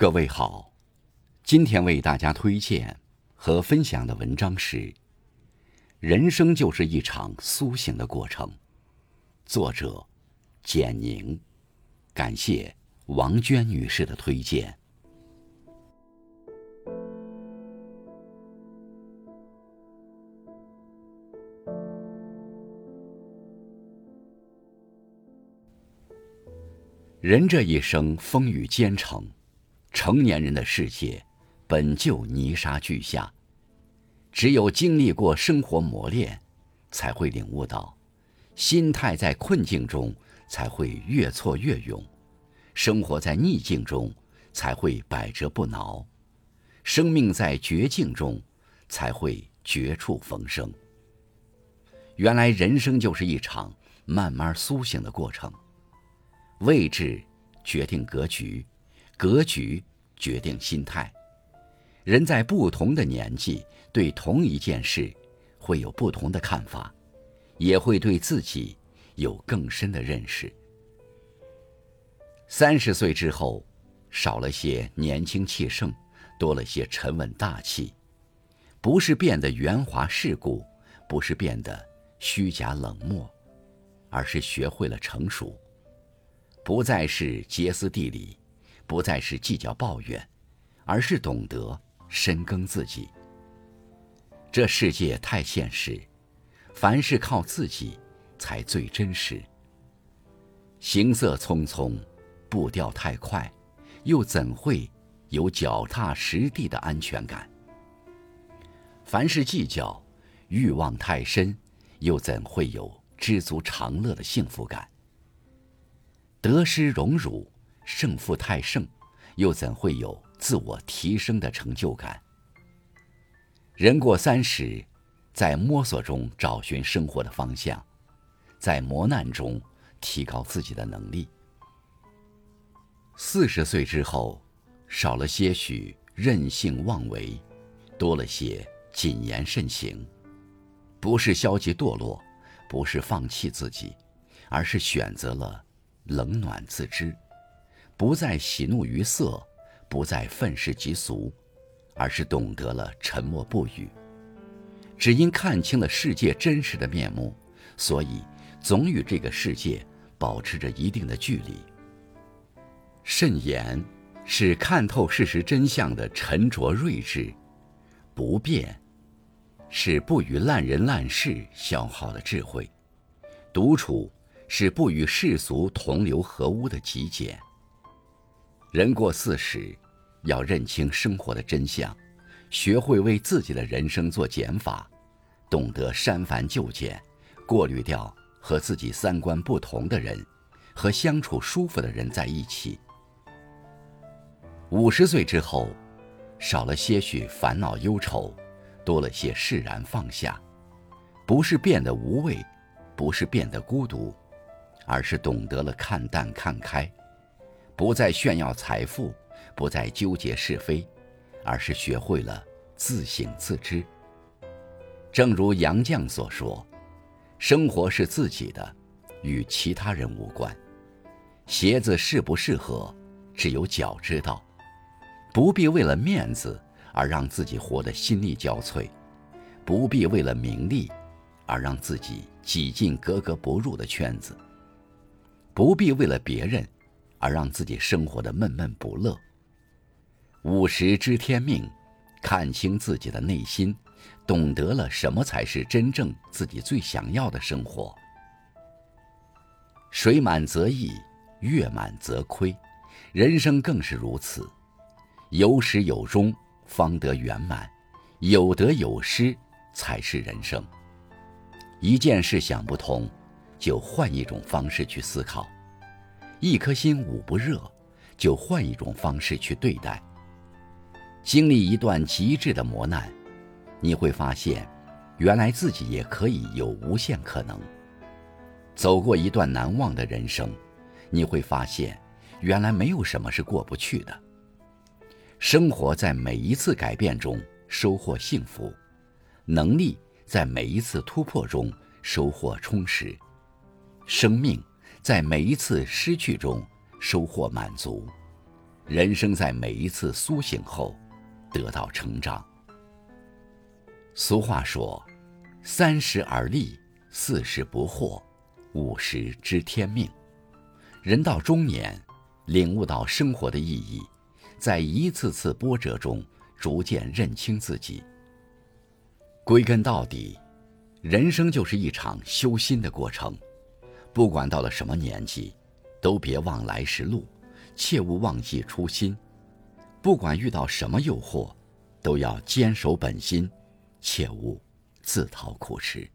各位好，今天为大家推荐和分享的文章是《人生就是一场苏醒的过程》，作者简宁，感谢王娟女士的推荐。人这一生风雨兼程。成年人的世界，本就泥沙俱下。只有经历过生活磨练，才会领悟到，心态在困境中才会越挫越勇；生活在逆境中才会百折不挠；生命在绝境中才会绝处逢生。原来人生就是一场慢慢苏醒的过程。位置决定格局。格局决定心态。人在不同的年纪，对同一件事会有不同的看法，也会对自己有更深的认识。三十岁之后，少了些年轻气盛，多了些沉稳大气。不是变得圆滑世故，不是变得虚假冷漠，而是学会了成熟，不再是歇斯底里。不再是计较抱怨，而是懂得深耕自己。这世界太现实，凡事靠自己才最真实。行色匆匆，步调太快，又怎会有脚踏实地的安全感？凡事计较，欲望太深，又怎会有知足常乐的幸福感？得失荣辱。胜负太盛，又怎会有自我提升的成就感？人过三十，在摸索中找寻生活的方向，在磨难中提高自己的能力。四十岁之后，少了些许任性妄为，多了些谨言慎行。不是消极堕落，不是放弃自己，而是选择了冷暖自知。不再喜怒于色，不再愤世嫉俗，而是懂得了沉默不语。只因看清了世界真实的面目，所以总与这个世界保持着一定的距离。慎言是看透事实真相的沉着睿智，不变是不与烂人烂事消耗的智慧，独处是不与世俗同流合污的极简。人过四十，要认清生活的真相，学会为自己的人生做减法，懂得删繁就简，过滤掉和自己三观不同的人，和相处舒服的人在一起。五十岁之后，少了些许烦恼忧愁，多了些释然放下，不是变得无畏，不是变得孤独，而是懂得了看淡看开。不再炫耀财富，不再纠结是非，而是学会了自省自知。正如杨绛所说：“生活是自己的，与其他人无关。鞋子适不适合，只有脚知道。不必为了面子而让自己活得心力交瘁，不必为了名利而让自己挤进格格不入的圈子，不必为了别人。”而让自己生活的闷闷不乐。五十知天命，看清自己的内心，懂得了什么才是真正自己最想要的生活。水满则溢，月满则亏，人生更是如此。有始有终，方得圆满；有得有失，才是人生。一件事想不通，就换一种方式去思考。一颗心捂不热，就换一种方式去对待。经历一段极致的磨难，你会发现，原来自己也可以有无限可能。走过一段难忘的人生，你会发现，原来没有什么是过不去的。生活在每一次改变中收获幸福，能力在每一次突破中收获充实，生命。在每一次失去中收获满足，人生在每一次苏醒后得到成长。俗话说：“三十而立，四十不惑，五十知天命。”人到中年，领悟到生活的意义，在一次次波折中逐渐认清自己。归根到底，人生就是一场修心的过程。不管到了什么年纪，都别忘来时路，切勿忘记初心。不管遇到什么诱惑，都要坚守本心，切勿自讨苦吃。